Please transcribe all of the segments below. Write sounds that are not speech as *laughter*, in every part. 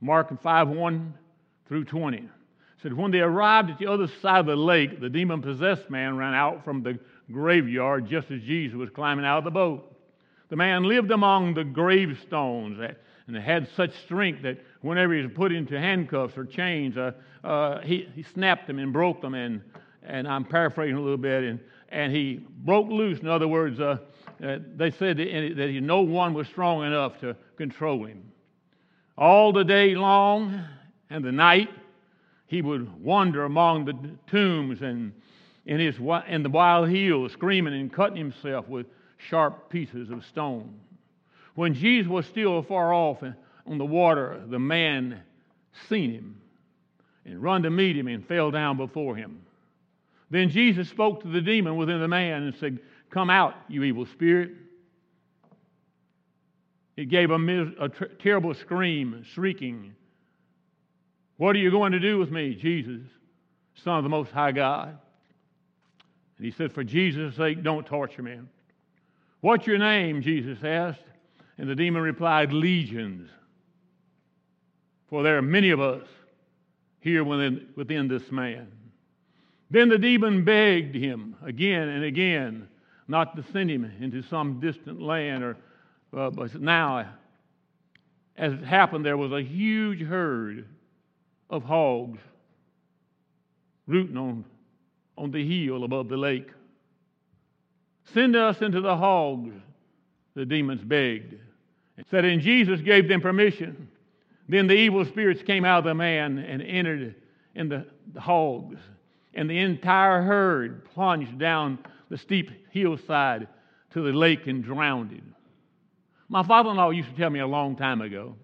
Mark 5 1 through 20 said, When they arrived at the other side of the lake, the demon possessed man ran out from the graveyard just as Jesus was climbing out of the boat. The man lived among the gravestones and had such strength that whenever he was put into handcuffs or chains, uh, uh, he, he snapped them and broke them. And, and I'm paraphrasing a little bit. And, and he broke loose. In other words, uh, uh they said that, that he, no one was strong enough to control him. All the day long and the night, he would wander among the tombs and in, his, in the wild hills, screaming and cutting himself with sharp pieces of stone. When Jesus was still far off on the water, the man seen him and run to meet him and fell down before him. Then Jesus spoke to the demon within the man and said, Come out, you evil spirit. It gave a, mis- a ter- terrible scream, shrieking, What are you going to do with me, Jesus, Son of the Most High God? And he said, For Jesus' sake, don't torture me. What's your name? Jesus asked. And the demon replied, Legions. For there are many of us here within, within this man. Then the demon begged him again and again not to send him into some distant land. Or, but now, as it happened, there was a huge herd of hogs rooting on, on the hill above the lake. Send us into the hogs, the demons begged. And said, and Jesus gave them permission. Then the evil spirits came out of the man and entered in the, the hogs and the entire herd plunged down the steep hillside to the lake and drowned. My father in law used to tell me a long time ago.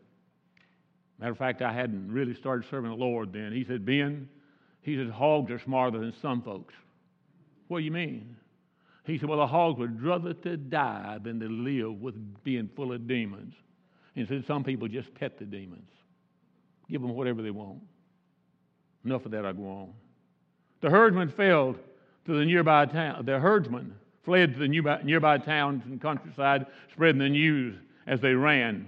Matter of fact, I hadn't really started serving the Lord then. He said, Ben, he said, hogs are smarter than some folks. What do you mean? He said, Well, the hogs would rather to die than to live with being full of demons. And he said, Some people just pet the demons, give them whatever they want. Enough of that, I go on. The herdsman fled to the nearby town. The herdsman fled to the nearby towns and countryside, spreading the news as they ran.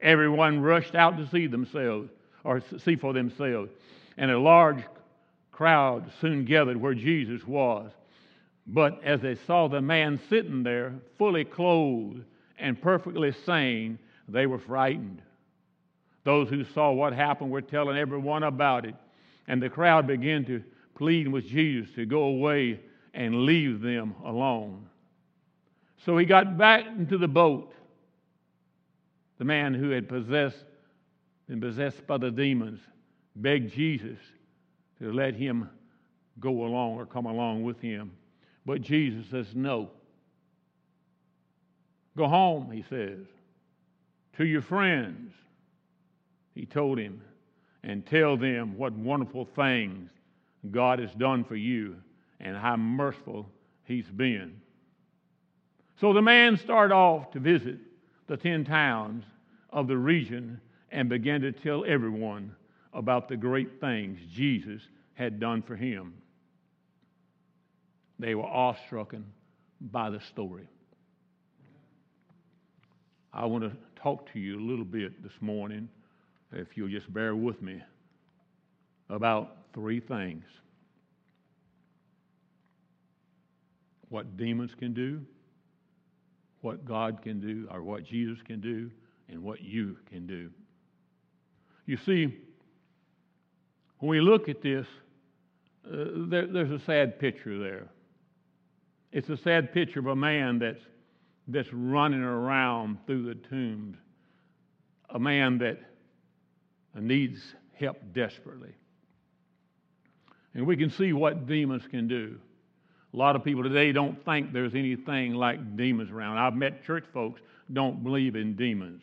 Everyone rushed out to see themselves or see for themselves, and a large crowd soon gathered where Jesus was. But as they saw the man sitting there, fully clothed and perfectly sane, they were frightened. Those who saw what happened were telling everyone about it, and the crowd began to plead with Jesus to go away and leave them alone. So he got back into the boat. The man who had possessed been possessed by the demons begged Jesus to let him go along or come along with him. But Jesus says, No. Go home, he says, to your friends, he told him, and tell them what wonderful things God has done for you and how merciful He's been. So the man started off to visit the 10 towns of the region and began to tell everyone about the great things Jesus had done for him. They were awestruck by the story. I want to talk to you a little bit this morning, if you'll just bear with me, about three things what demons can do, what God can do, or what Jesus can do, and what you can do. You see, when we look at this, uh, there, there's a sad picture there. It's a sad picture of a man that's, that's running around through the tombs, a man that needs help desperately. And we can see what demons can do. A lot of people today don't think there's anything like demons around. I've met church folks don't believe in demons.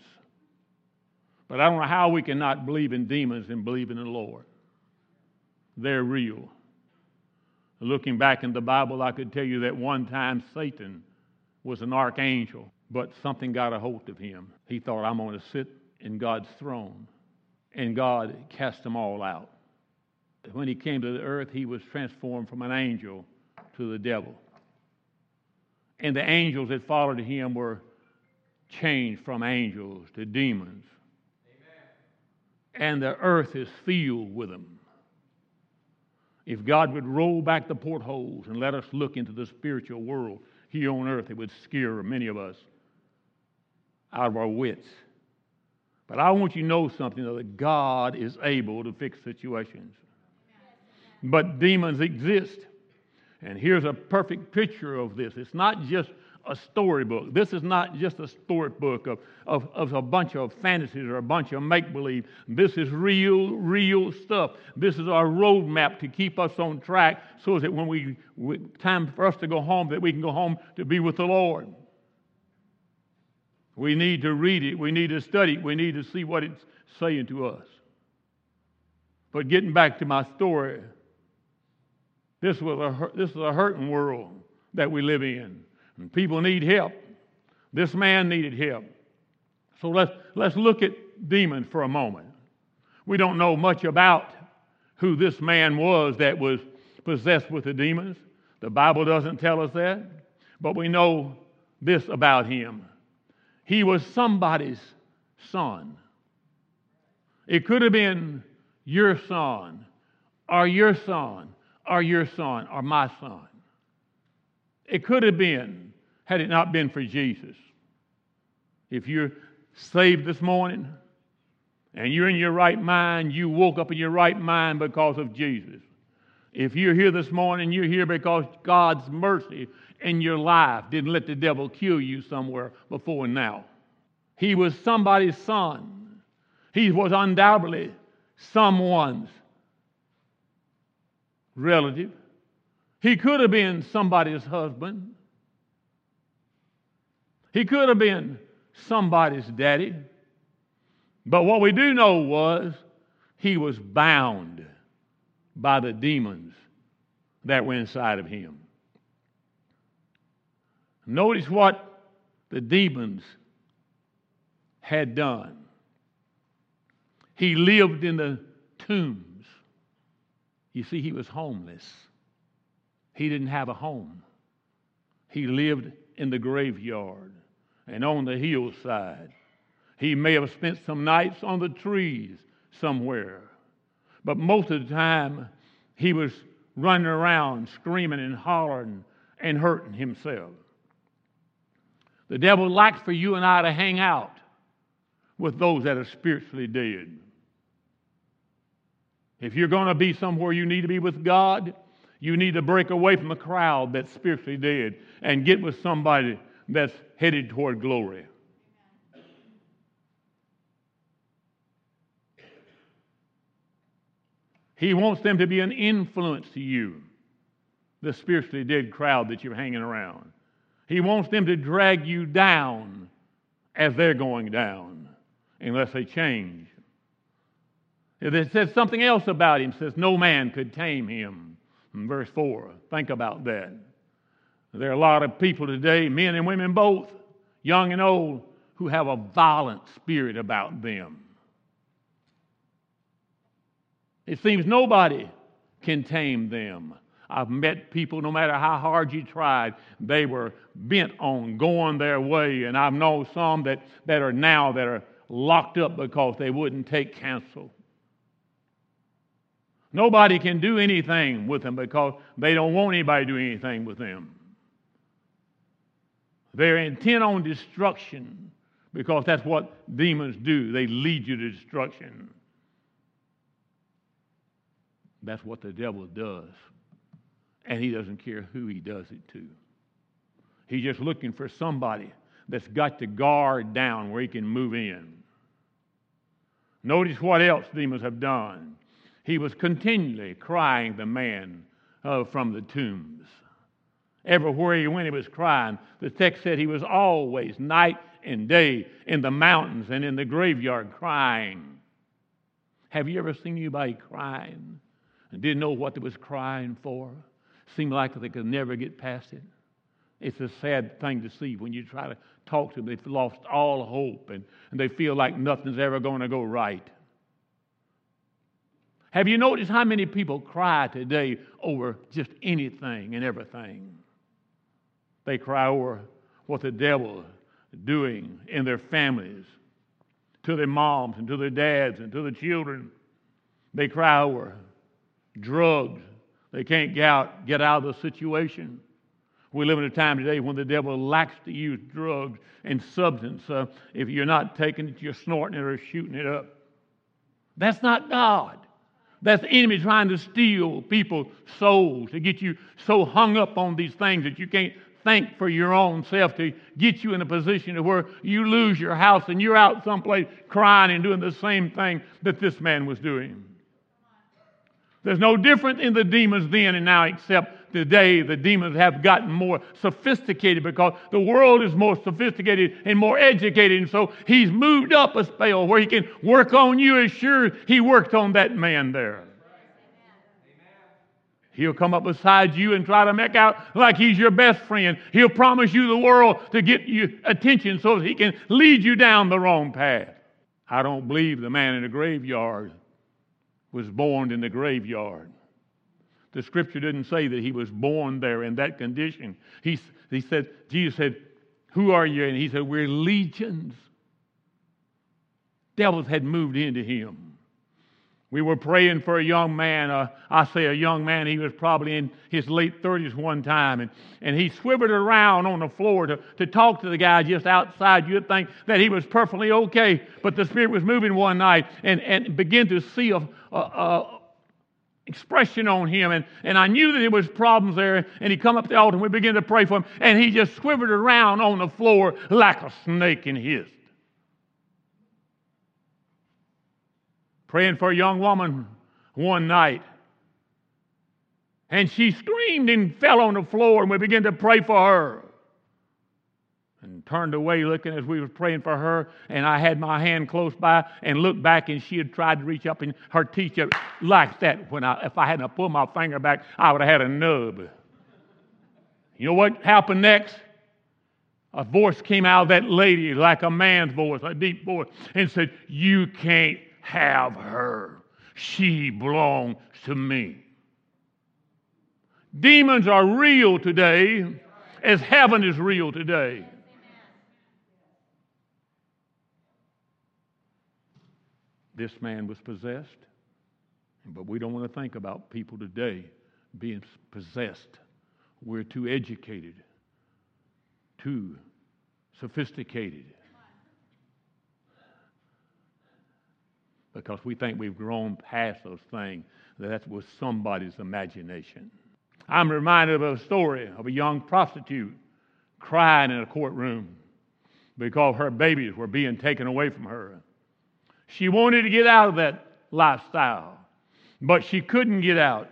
But I don't know how we can not believe in demons and believe in the Lord. They're real. Looking back in the Bible, I could tell you that one time Satan was an archangel, but something got a hold of him. He thought, I'm going to sit in God's throne. And God cast them all out. When he came to the earth, he was transformed from an angel to the devil. And the angels that followed him were changed from angels to demons. Amen. and the earth is filled with them. If God would roll back the portholes and let us look into the spiritual world here on earth, it would scare many of us out of our wits. But I want you to know something that God is able to fix situations. But demons exist. And here's a perfect picture of this. It's not just a storybook. This is not just a storybook of, of, of a bunch of fantasies or a bunch of make believe. This is real, real stuff. This is our roadmap to keep us on track so that when we, time for us to go home, that we can go home to be with the Lord. We need to read it. We need to study it. We need to see what it's saying to us. But getting back to my story, this was a, this is a hurting world that we live in. And people need help. This man needed help. So let's, let's look at demons for a moment. We don't know much about who this man was that was possessed with the demons. The Bible doesn't tell us that. But we know this about him he was somebody's son. It could have been your son, or your son, or your son, or my son. It could have been had it not been for Jesus. If you're saved this morning and you're in your right mind, you woke up in your right mind because of Jesus. If you're here this morning, you're here because God's mercy in your life didn't let the devil kill you somewhere before now. He was somebody's son. He was undoubtedly someone's relative. He could have been somebody's husband. He could have been somebody's daddy. But what we do know was he was bound by the demons that were inside of him. Notice what the demons had done. He lived in the tombs. You see, he was homeless. He didn't have a home. He lived in the graveyard and on the hillside. He may have spent some nights on the trees somewhere, but most of the time he was running around screaming and hollering and hurting himself. The devil likes for you and I to hang out with those that are spiritually dead. If you're going to be somewhere you need to be with God, you need to break away from the crowd that's spiritually dead and get with somebody that's headed toward glory. He wants them to be an influence to you, the spiritually dead crowd that you're hanging around. He wants them to drag you down as they're going down, unless they change. It says something else about him. It says, No man could tame him in verse 4. Think about that. There are a lot of people today, men and women both, young and old, who have a violent spirit about them. It seems nobody can tame them. I've met people, no matter how hard you tried, they were bent on going their way. And I've known some that, that are now that are locked up because they wouldn't take counsel. Nobody can do anything with them because they don't want anybody to do anything with them. They're intent on destruction because that's what demons do. They lead you to destruction. That's what the devil does. And he doesn't care who he does it to. He's just looking for somebody that's got to guard down where he can move in. Notice what else demons have done he was continually crying the man uh, from the tombs. Everywhere he went, he was crying. The text said he was always, night and day, in the mountains and in the graveyard crying. Have you ever seen anybody crying and didn't know what they was crying for? Seemed like they could never get past it. It's a sad thing to see when you try to talk to them. They've lost all hope and, and they feel like nothing's ever going to go right. Have you noticed how many people cry today over just anything and everything? They cry over what the devil is doing in their families. to their moms and to their dads and to the children. They cry over drugs. They can't get out, get out of the situation. We live in a time today when the devil likes to use drugs and substance. Uh, if you're not taking it, you're snorting it or shooting it up. That's not God. That's the enemy trying to steal people's souls, to get you so hung up on these things that you can't think for your own self, to get you in a position where you lose your house and you're out someplace crying and doing the same thing that this man was doing. There's no difference in the demons then and now, except today the demons have gotten more sophisticated because the world is more sophisticated and more educated. And so he's moved up a spell where he can work on you as sure he worked on that man there. He'll come up beside you and try to make out like he's your best friend. He'll promise you the world to get you attention so that he can lead you down the wrong path. I don't believe the man in the graveyard was born in the graveyard. The scripture didn't say that he was born there in that condition. He, he said, Jesus said, Who are you? And he said, We're legions. Devils had moved into him. We were praying for a young man. Uh, I say a young man, he was probably in his late 30s one time. And, and he swiveled around on the floor to, to talk to the guy just outside. You'd think that he was perfectly okay. But the Spirit was moving one night and, and began to see a, a, a expression on him. And, and I knew that there was problems there. And he come up the altar and we began to pray for him. And he just swiveled around on the floor like a snake in his. praying for a young woman one night. And she screamed and fell on the floor, and we began to pray for her. And turned away looking as we were praying for her, and I had my hand close by and looked back, and she had tried to reach up in her t-shirt like that. When I, if I hadn't pulled my finger back, I would have had a nub. You know what happened next? A voice came out of that lady like a man's voice, a deep voice, and said, You can't have her. She belongs to me. Demons are real today as heaven is real today. This man was possessed, but we don't want to think about people today being possessed. We're too educated, too sophisticated because we think we've grown past those things. That was somebody's imagination. I'm reminded of a story of a young prostitute crying in a courtroom because her babies were being taken away from her. She wanted to get out of that lifestyle, but she couldn't get out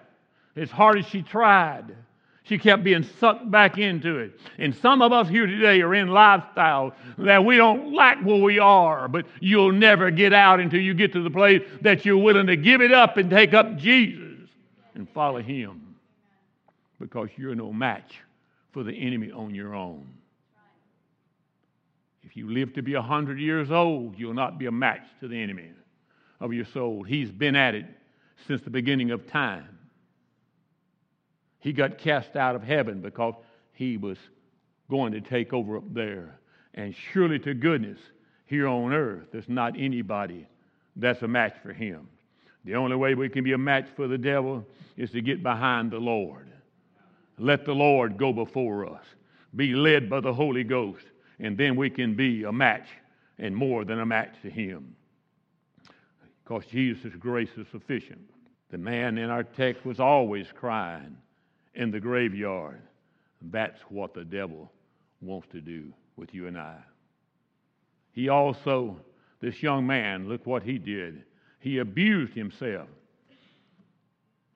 as hard as she tried. She kept being sucked back into it. And some of us here today are in lifestyles that we don't like where we are, but you'll never get out until you get to the place that you're willing to give it up and take up Jesus and follow Him because you're no match for the enemy on your own. If you live to be 100 years old, you'll not be a match to the enemy of your soul. He's been at it since the beginning of time. He got cast out of heaven because he was going to take over up there. And surely to goodness, here on earth, there's not anybody that's a match for him. The only way we can be a match for the devil is to get behind the Lord. Let the Lord go before us. Be led by the Holy Ghost, and then we can be a match and more than a match to him. Because Jesus' grace is sufficient. The man in our text was always crying in the graveyard. That's what the devil wants to do with you and I. He also, this young man, look what he did. He abused himself.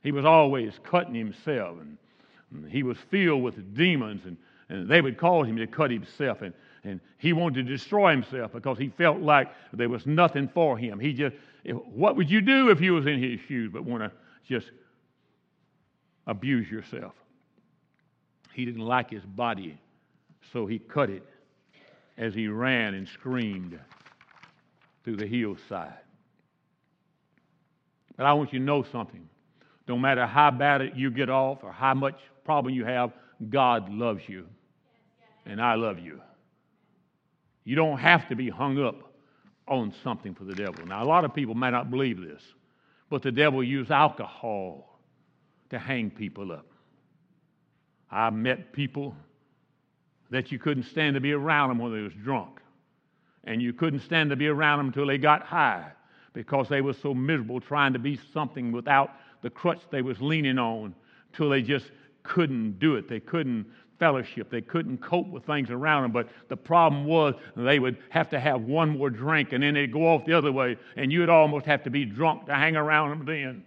He was always cutting himself, and he was filled with demons, and, and they would call him to cut himself. And, and he wanted to destroy himself because he felt like there was nothing for him. He just, what would you do if you was in his shoes but want to just abuse yourself. He didn't like his body, so he cut it as he ran and screamed through the hillside. But I want you to know something. No matter how bad you get off or how much problem you have, God loves you. And I love you. You don't have to be hung up on something for the devil. Now, a lot of people may not believe this, but the devil used alcohol to hang people up. I met people that you couldn't stand to be around them when they was drunk. And you couldn't stand to be around them until they got high because they were so miserable trying to be something without the crutch they was leaning on till they just couldn't do it. They couldn't fellowship. They couldn't cope with things around them. But the problem was they would have to have one more drink and then they'd go off the other way, and you'd almost have to be drunk to hang around them then.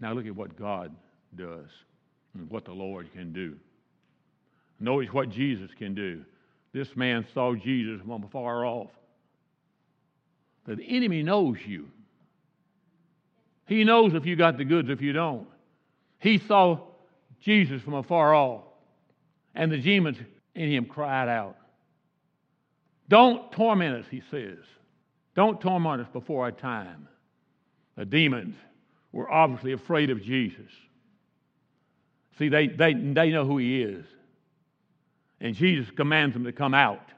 Now look at what God does and what the Lord can do. Notice what Jesus can do. This man saw Jesus from afar off. The enemy knows you. He knows if you got the goods, if you don't. He saw Jesus from afar off. And the demons in him cried out. Don't torment us, he says. Don't torment us before our time. The demons were obviously afraid of Jesus. See, they, they, they know who he is. And Jesus commands them to come out.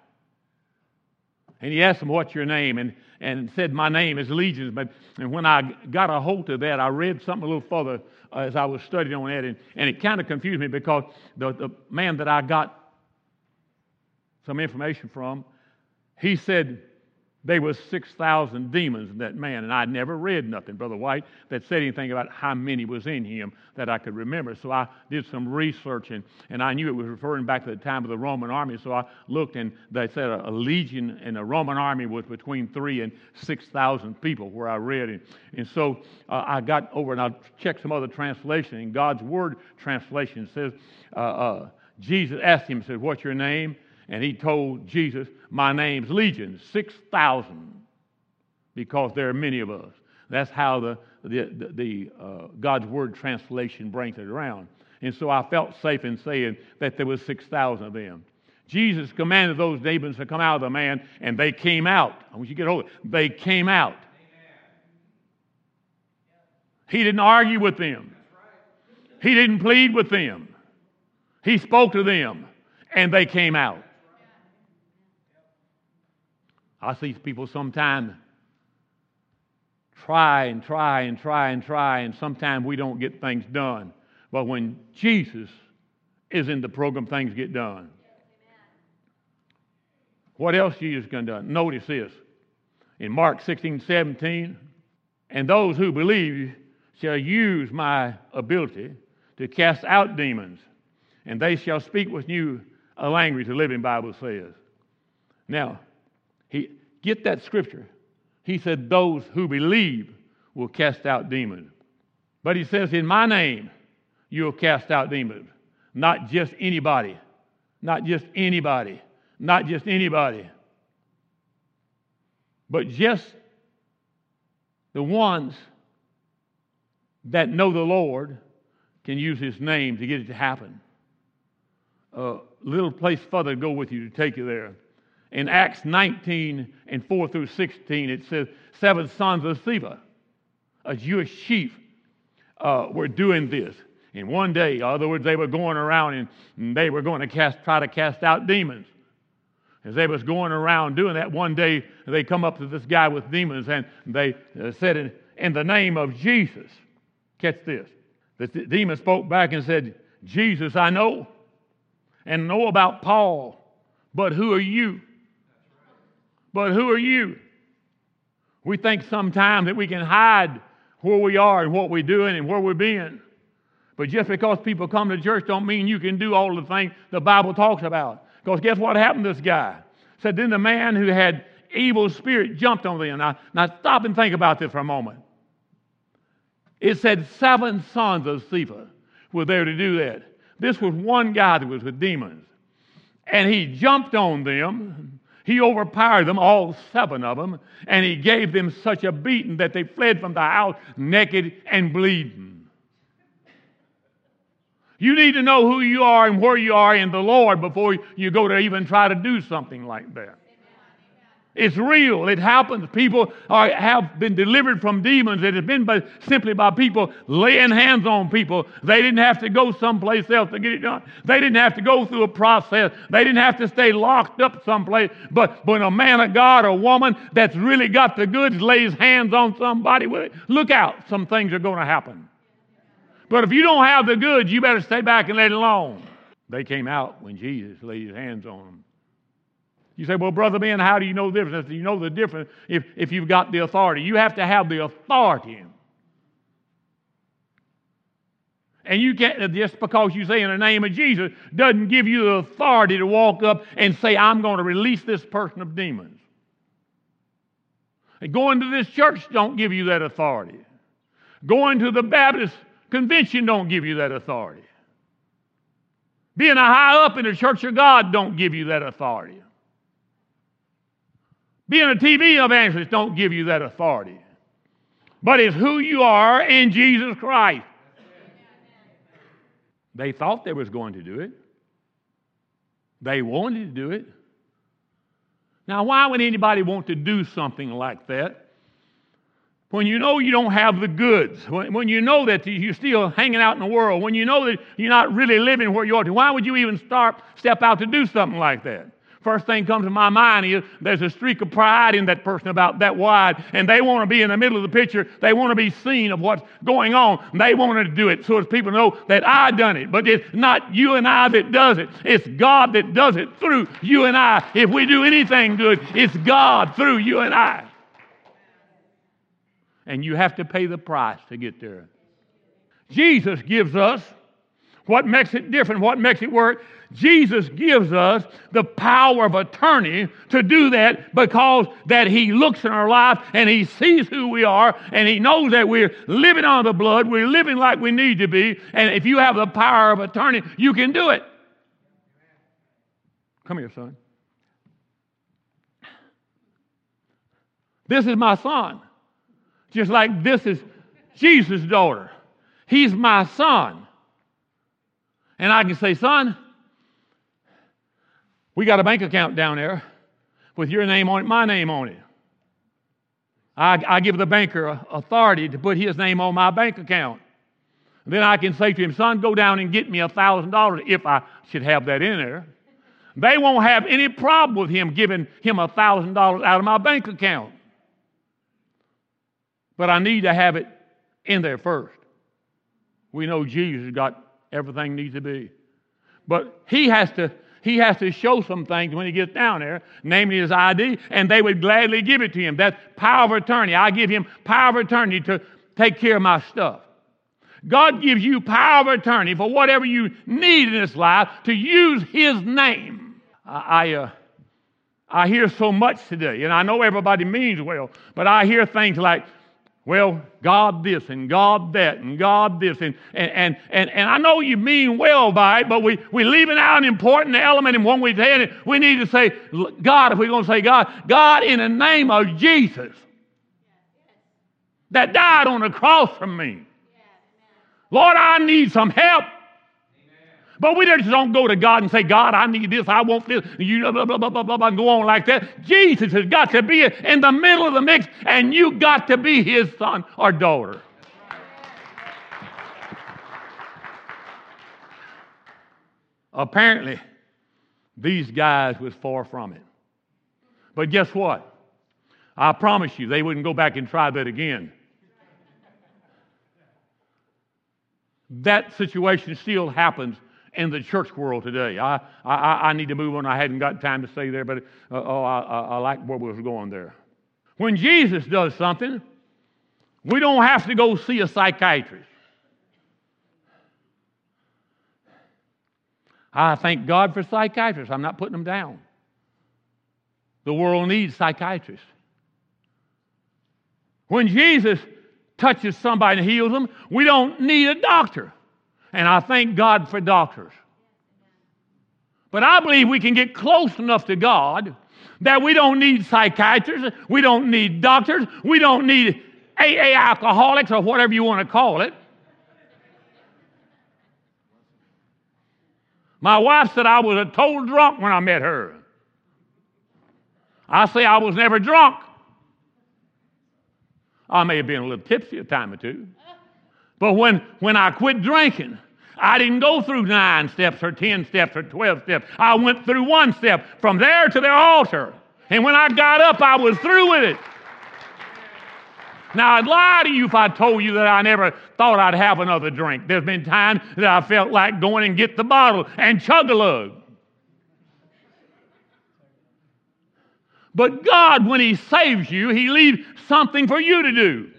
And he asked them, What's your name? And, and said, My name is Legions. But and when I got a hold of that, I read something a little further uh, as I was studying on that, and, and it kind of confused me because the, the man that I got some information from, he said there was 6,000 demons in that man, and I'd never read nothing, Brother White, that said anything about how many was in him that I could remember. So I did some research, and, and I knew it was referring back to the time of the Roman army. So I looked, and they said a, a legion in a Roman army was between three and 6,000 people, where I read it. And so uh, I got over, and I checked some other translation, and God's Word translation says, uh, uh, Jesus asked him, said, What's your name? And he told Jesus, My name's Legion, 6,000, because there are many of us. That's how the, the, the, the uh, God's Word translation brings it around. And so I felt safe in saying that there was 6,000 of them. Jesus commanded those demons to come out of the man, and they came out. I want you to get hold of it. They came out. He didn't argue with them. He didn't plead with them. He spoke to them, and they came out. I see people sometimes try and try and try and try, and sometimes we don't get things done. But when Jesus is in the program, things get done. What else Jesus can do? Notice this. In Mark 16, 17, and those who believe shall use my ability to cast out demons, and they shall speak with new a language, the Living Bible says. Now, he, get that scripture. He said, Those who believe will cast out demons. But he says, In my name, you'll cast out demons. Not just anybody. Not just anybody. Not just anybody. But just the ones that know the Lord can use his name to get it to happen. A little place further to go with you to take you there in Acts 19 and 4 through 16, it says, Seven sons of Sceva, a Jewish chief, uh, were doing this. And one day, in other words, they were going around and they were going to cast, try to cast out demons. As they was going around doing that, one day they come up to this guy with demons and they uh, said, in, in the name of Jesus, catch this. The demon spoke back and said, Jesus, I know, and know about Paul, but who are you? But who are you? We think sometimes that we can hide where we are and what we're doing and where we're being. But just because people come to church don't mean you can do all the things the Bible talks about. Because guess what happened to this guy? Said then the man who had evil spirit jumped on them. Now, now stop and think about this for a moment. It said seven sons of Sceva were there to do that. This was one guy that was with demons. And he jumped on them he overpowered them, all seven of them, and he gave them such a beating that they fled from the house naked and bleeding. You need to know who you are and where you are in the Lord before you go to even try to do something like that. It's real. It happens. People are, have been delivered from demons. It has been by, simply by people laying hands on people. They didn't have to go someplace else to get it done. They didn't have to go through a process. They didn't have to stay locked up someplace. But when a man of God or woman that's really got the goods lays hands on somebody look out. Some things are going to happen. But if you don't have the goods, you better stay back and let it alone. They came out when Jesus laid his hands on them. You say, well, Brother Ben, how do you know the difference? You know the difference if, if you've got the authority. You have to have the authority. And you can't, just because you say in the name of Jesus, doesn't give you the authority to walk up and say, I'm going to release this person of demons. And going to this church don't give you that authority. Going to the Baptist convention don't give you that authority. Being a high up in the church of God don't give you that authority. Being a TV evangelist don't give you that authority. But it's who you are in Jesus Christ. They thought they was going to do it. They wanted to do it. Now, why would anybody want to do something like that? When you know you don't have the goods, when, when you know that you're still hanging out in the world, when you know that you're not really living where you ought to, why would you even start, step out to do something like that? First thing comes to my mind is there's a streak of pride in that person about that wide, and they want to be in the middle of the picture. They want to be seen of what's going on. They want to do it so as people know that I done it. But it's not you and I that does it. It's God that does it through you and I. If we do anything good, it's God through you and I. And you have to pay the price to get there. Jesus gives us what makes it different, what makes it work. Jesus gives us the power of attorney to do that because that he looks in our life and he sees who we are and he knows that we're living on the blood, we're living like we need to be, and if you have the power of attorney, you can do it. Come here, son. This is my son. Just like this is Jesus' daughter. He's my son. And I can say, son, we got a bank account down there with your name on it, my name on it. I, I give the banker authority to put his name on my bank account. Then I can say to him, son, go down and get me a $1,000 if I should have that in there. They won't have any problem with him giving him a $1,000 out of my bank account. But I need to have it in there first. We know Jesus got everything needs to be. But he has to he has to show some things when he gets down there, namely his ID, and they would gladly give it to him. That's power of attorney. I give him power of attorney to take care of my stuff. God gives you power of attorney for whatever you need in this life to use his name. I, I, uh, I hear so much today, and I know everybody means well, but I hear things like, well, God this and God that and God this. And, and, and, and, I know you mean well by it, but we, we're leaving out an important element. And when we say it, we need to say, God, if we're going to say God, God in the name of Jesus that died on the cross for me. Lord, I need some help. But we just don't go to God and say, God, I need this, I want this, you blah, blah, blah, blah, blah, blah, and go on like that. Jesus has got to be in the middle of the mix, and you got to be his son or daughter. Apparently, these guys was far from it. But guess what? I promise you, they wouldn't go back and try that again. That situation still happens in the church world today. I, I, I need to move on. I hadn't got time to say there, but uh, oh, I, I like where we was going there. When Jesus does something, we don't have to go see a psychiatrist. I thank God for psychiatrists. I'm not putting them down. The world needs psychiatrists. When Jesus touches somebody and heals them, we don't need a doctor. And I thank God for doctors. But I believe we can get close enough to God that we don't need psychiatrists, we don't need doctors, we don't need AA alcoholics or whatever you want to call it. My wife said I was a total drunk when I met her. I say I was never drunk. I may have been a little tipsy a time or two. But when, when I quit drinking, I didn't go through nine steps or 10 steps or 12 steps. I went through one step from there to the altar. And when I got up, I was through with it. Now, I'd lie to you if I told you that I never thought I'd have another drink. There's been times that I felt like going and get the bottle and chug a lug. But God, when He saves you, He leaves something for you to do.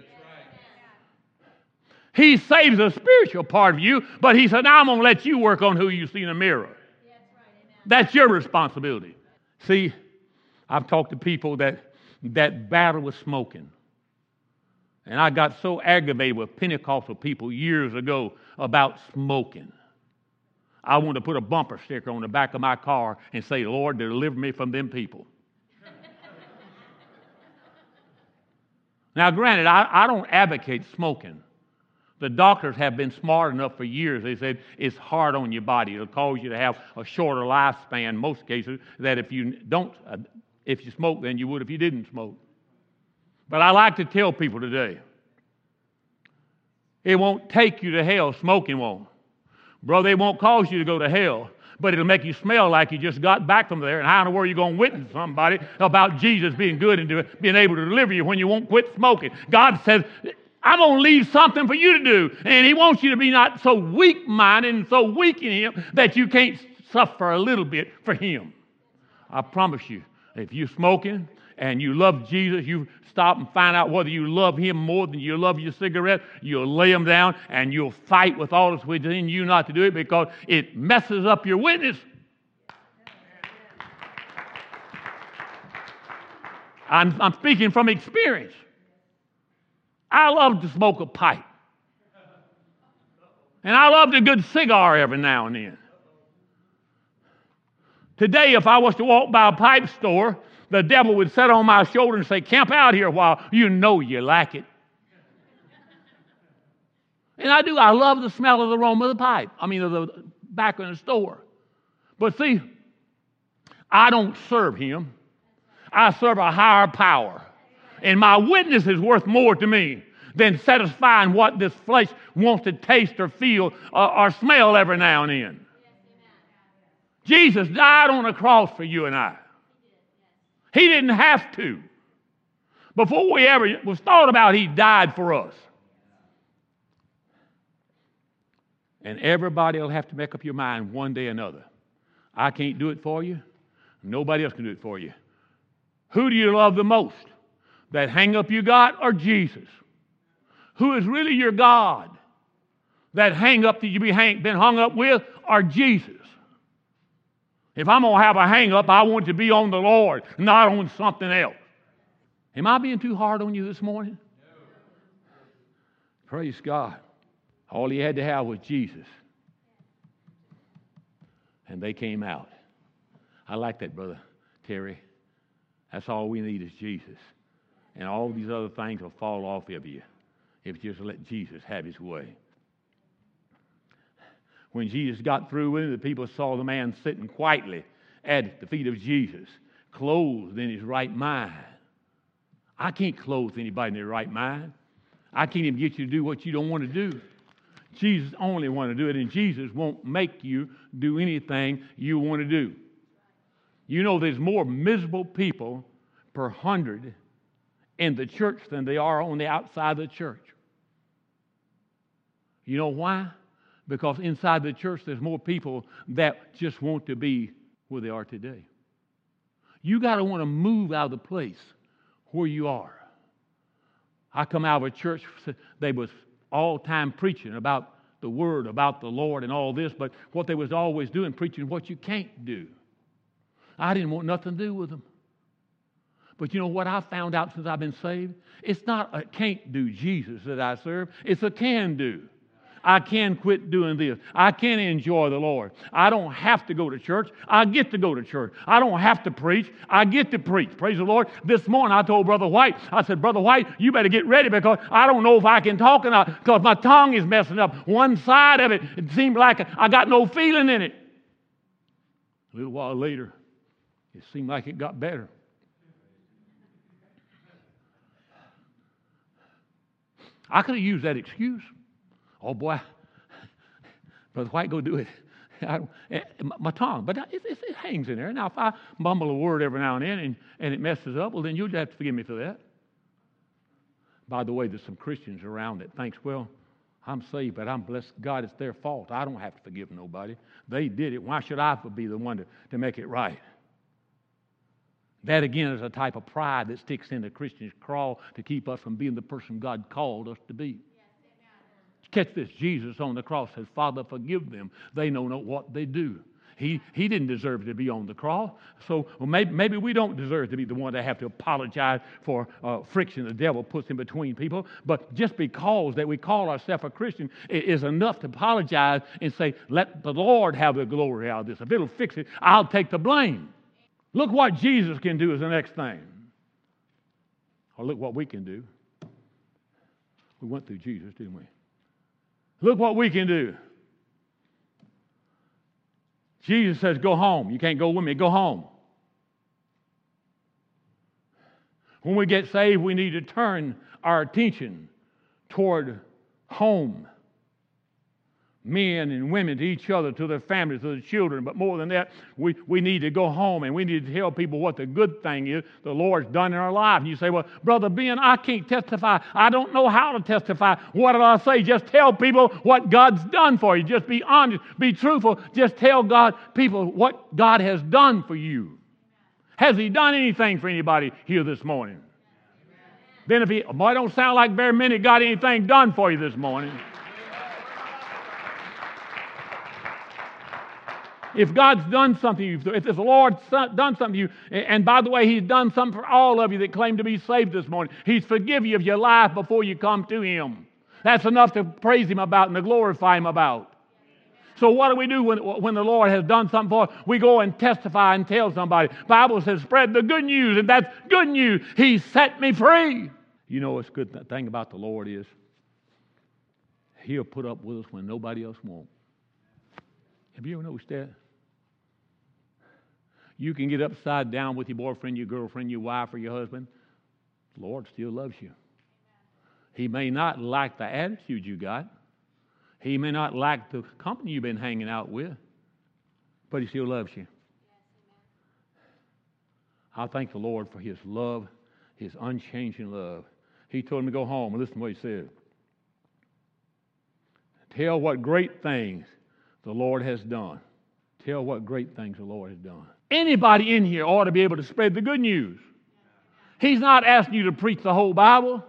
He saves the spiritual part of you, but He said, now I'm going to let you work on who you see in the mirror. That's your responsibility. See, I've talked to people that, that battle with smoking. And I got so aggravated with Pentecostal people years ago about smoking. I wanted to put a bumper sticker on the back of my car and say, Lord, deliver me from them people. *laughs* now, granted, I, I don't advocate smoking. The doctors have been smart enough for years. They said it's hard on your body. It'll cause you to have a shorter lifespan, most cases, that if you don't, uh, if you smoke, than you would if you didn't smoke. But I like to tell people today it won't take you to hell, smoking won't. Brother, it won't cause you to go to hell, but it'll make you smell like you just got back from there. And how in the world are you going to witness somebody about Jesus being good and being able to deliver you when you won't quit smoking? God says, I'm going to leave something for you to do. And He wants you to be not so weak minded and so weak in Him that you can't suffer a little bit for Him. I promise you, if you're smoking, and you love Jesus, you stop and find out whether you love Him more than you love your cigarette, you'll lay them down and you'll fight with all that's within you not to do it because it messes up your witness. I'm, I'm speaking from experience. I love to smoke a pipe. And I loved a good cigar every now and then. Today, if I was to walk by a pipe store the devil would sit on my shoulder and say, Camp out here a while. You know you like it. And I do. I love the smell of the aroma of the pipe. I mean, of the back in the store. But see, I don't serve him. I serve a higher power. And my witness is worth more to me than satisfying what this flesh wants to taste or feel or, or smell every now and then. Jesus died on a cross for you and I. He didn't have to. Before we ever was thought about, He died for us. And everybody will have to make up your mind one day or another. I can't do it for you. Nobody else can do it for you. Who do you love the most? That hang up you got or Jesus? Who is really your God? That hang up that you be hang, been hung up with or Jesus? If I'm going to have a hang up, I want to be on the Lord, not on something else. Am I being too hard on you this morning? No. Praise God. All he had to have was Jesus. And they came out. I like that, Brother Terry. That's all we need is Jesus. And all these other things will fall off of you if you just let Jesus have his way. When Jesus got through with him, the people saw the man sitting quietly at the feet of Jesus, clothed in his right mind. I can't clothe anybody in their right mind. I can't even get you to do what you don't want to do. Jesus only want to do it, and Jesus won't make you do anything you want to do. You know, there's more miserable people per hundred in the church than they are on the outside of the church. You know why? because inside the church there's more people that just want to be where they are today. You got to want to move out of the place where you are. I come out of a church, they was all time preaching about the word, about the Lord and all this, but what they was always doing, preaching what you can't do. I didn't want nothing to do with them. But you know what I found out since I've been saved? It's not a can't do Jesus that I serve, it's a can do. I can quit doing this. I can enjoy the Lord. I don't have to go to church. I get to go to church. I don't have to preach. I get to preach. Praise the Lord. This morning I told Brother White, I said, Brother White, you better get ready because I don't know if I can talk or not because my tongue is messing up. One side of it, it seemed like I got no feeling in it. A little while later, it seemed like it got better. I could have used that excuse. Oh boy, *laughs* Brother White, go do it. *laughs* I, eh, my tongue, but it, it, it, hangs in there. Now, if I mumble a word every now and then and, and it messes up, well, then you'll have to forgive me for that. By the way, there's some Christians around that thinks, well, I'm saved, but I'm blessed God, it's their fault. I don't have to forgive nobody. They did it. Why should I be the one to, to make it right? That again is a type of pride that sticks in the Christian's craw to keep us from being the person God called us to be. Catch this Jesus on the cross says, Father, forgive them. They know not what they do. He, he didn't deserve to be on the cross. So well, maybe, maybe we don't deserve to be the one that have to apologize for uh, friction the devil puts in between people. But just because that we call ourselves a Christian is enough to apologize and say, let the Lord have the glory out of this. If it'll fix it, I'll take the blame. Look what Jesus can do is the next thing. Or look what we can do. We went through Jesus, didn't we? Look what we can do. Jesus says, Go home. You can't go with me. Go home. When we get saved, we need to turn our attention toward home men and women to each other, to their families, to their children. But more than that, we, we need to go home and we need to tell people what the good thing is the Lord's done in our life. And you say, Well, Brother Ben, I can't testify. I don't know how to testify. What did I say? Just tell people what God's done for you. Just be honest, be truthful. Just tell God, people, what God has done for you. Has He done anything for anybody here this morning? Then if he, boy, don't sound like very many got anything done for you this morning. If God's done something to you, if the Lord's done something to you, and by the way, He's done something for all of you that claim to be saved this morning, He's forgiven you of your life before you come to Him. That's enough to praise Him about and to glorify Him about. So what do we do when, when the Lord has done something for us? We go and testify and tell somebody. Bible says, spread the good news, and that's good news. He set me free. You know what's good thing about the Lord is He'll put up with us when nobody else won't. Have you ever noticed that? You can get upside down with your boyfriend, your girlfriend, your wife, or your husband. The Lord still loves you. He may not like the attitude you got. He may not like the company you've been hanging out with, but He still loves you. I thank the Lord for His love, His unchanging love. He told me to go home and listen to what He said. Tell what great things the Lord has done. Tell what great things the Lord has done. Anybody in here ought to be able to spread the good news. He's not asking you to preach the whole Bible.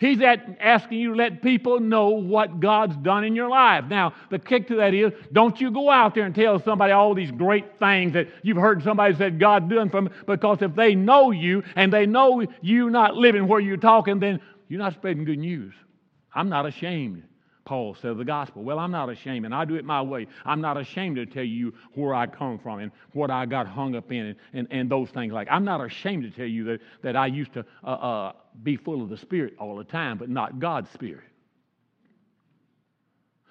He's asking you to let people know what God's done in your life. Now, the kick to that is don't you go out there and tell somebody all these great things that you've heard somebody said God done for them, because if they know you and they know you not living where you're talking, then you're not spreading good news. I'm not ashamed Paul said, the gospel. Well, I'm not ashamed, and I do it my way. I'm not ashamed to tell you where I come from and what I got hung up in and, and, and those things like I'm not ashamed to tell you that, that I used to uh, uh, be full of the Spirit all the time, but not God's Spirit.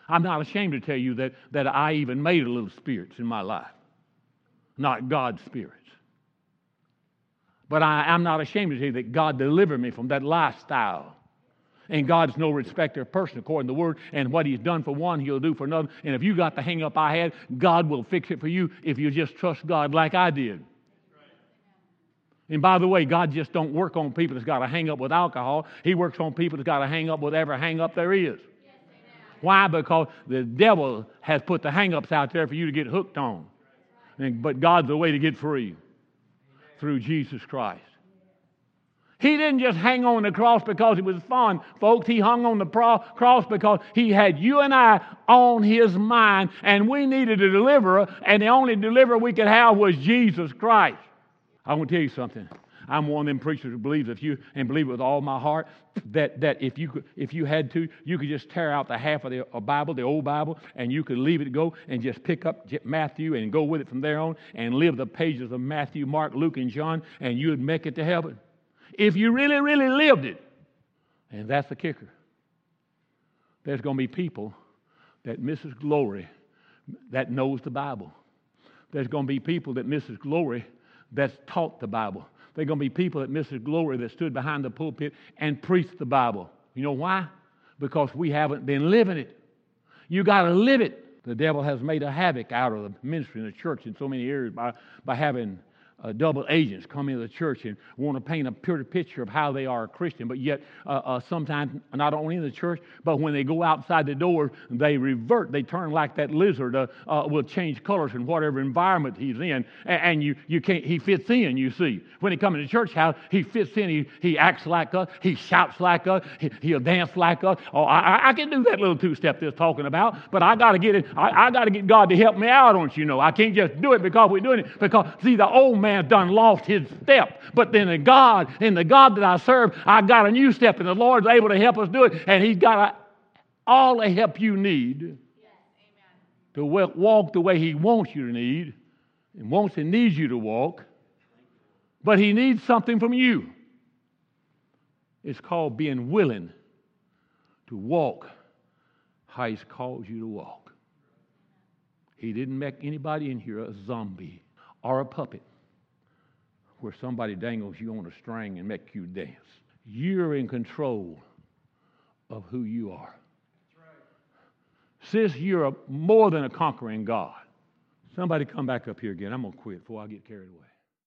I'm not ashamed to tell you that, that I even made a little spirits in my life, not God's spirits. But I, I'm not ashamed to tell you that God delivered me from that lifestyle and God's no respecter of person according to the word. And what He's done for one, He'll do for another. And if you got the hang up I had, God will fix it for you if you just trust God like I did. And by the way, God just don't work on people that's got a hang up with alcohol. He works on people that's got a hang up with every hang up there is. Why? Because the devil has put the hang ups out there for you to get hooked on. And, but God's the way to get free through Jesus Christ. He didn't just hang on the cross because it was fun, folks. He hung on the pro- cross because he had you and I on his mind, and we needed a deliverer, and the only deliverer we could have was Jesus Christ. I want to tell you something. I'm one of them preachers who believes if you and believe it with all my heart that, that if you could, if you had to, you could just tear out the half of the Bible, the old Bible, and you could leave it go and just pick up Matthew and go with it from there on and live the pages of Matthew, Mark, Luke, and John, and you'd make it to heaven if you really, really lived it. And that's the kicker. There's going to be people that misses glory that knows the Bible. There's going to be people that misses glory that's taught the Bible. There's going to be people that misses glory that stood behind the pulpit and preached the Bible. You know why? because we haven't been living it. You got to live it. The devil has made a havoc out of the ministry in the church in so many areas by, by having uh, double agents come into the church and want to paint a pure picture of how they are a Christian, but yet uh, uh, sometimes not only in the church, but when they go outside the door, they revert. They turn like that lizard, uh, uh, will change colors in whatever environment he's in, and, and, you, you can't. He fits in. You see, when he comes to the church house, he fits in. He, he acts like us. He shouts like us. He, will dance like us. Oh, I, I can do that little two step they're talking about, but I got to get it. I, I got to get God to help me out, don't you know? I can't just do it because we're doing it. Because see, the old man man done lost his step. But then in God, in the God that I serve, I got a new step, and the Lord's able to help us do it, and He's got a, all the help you need yes, to walk the way He wants you to need, and wants and needs you to walk. But He needs something from you. It's called being willing to walk how He's called you to walk. He didn't make anybody in here a zombie or a puppet where somebody dangles you on a string and make you dance. You're in control of who you are. Sis, you're a, more than a conquering God. Somebody come back up here again. I'm going to quit before I get carried away.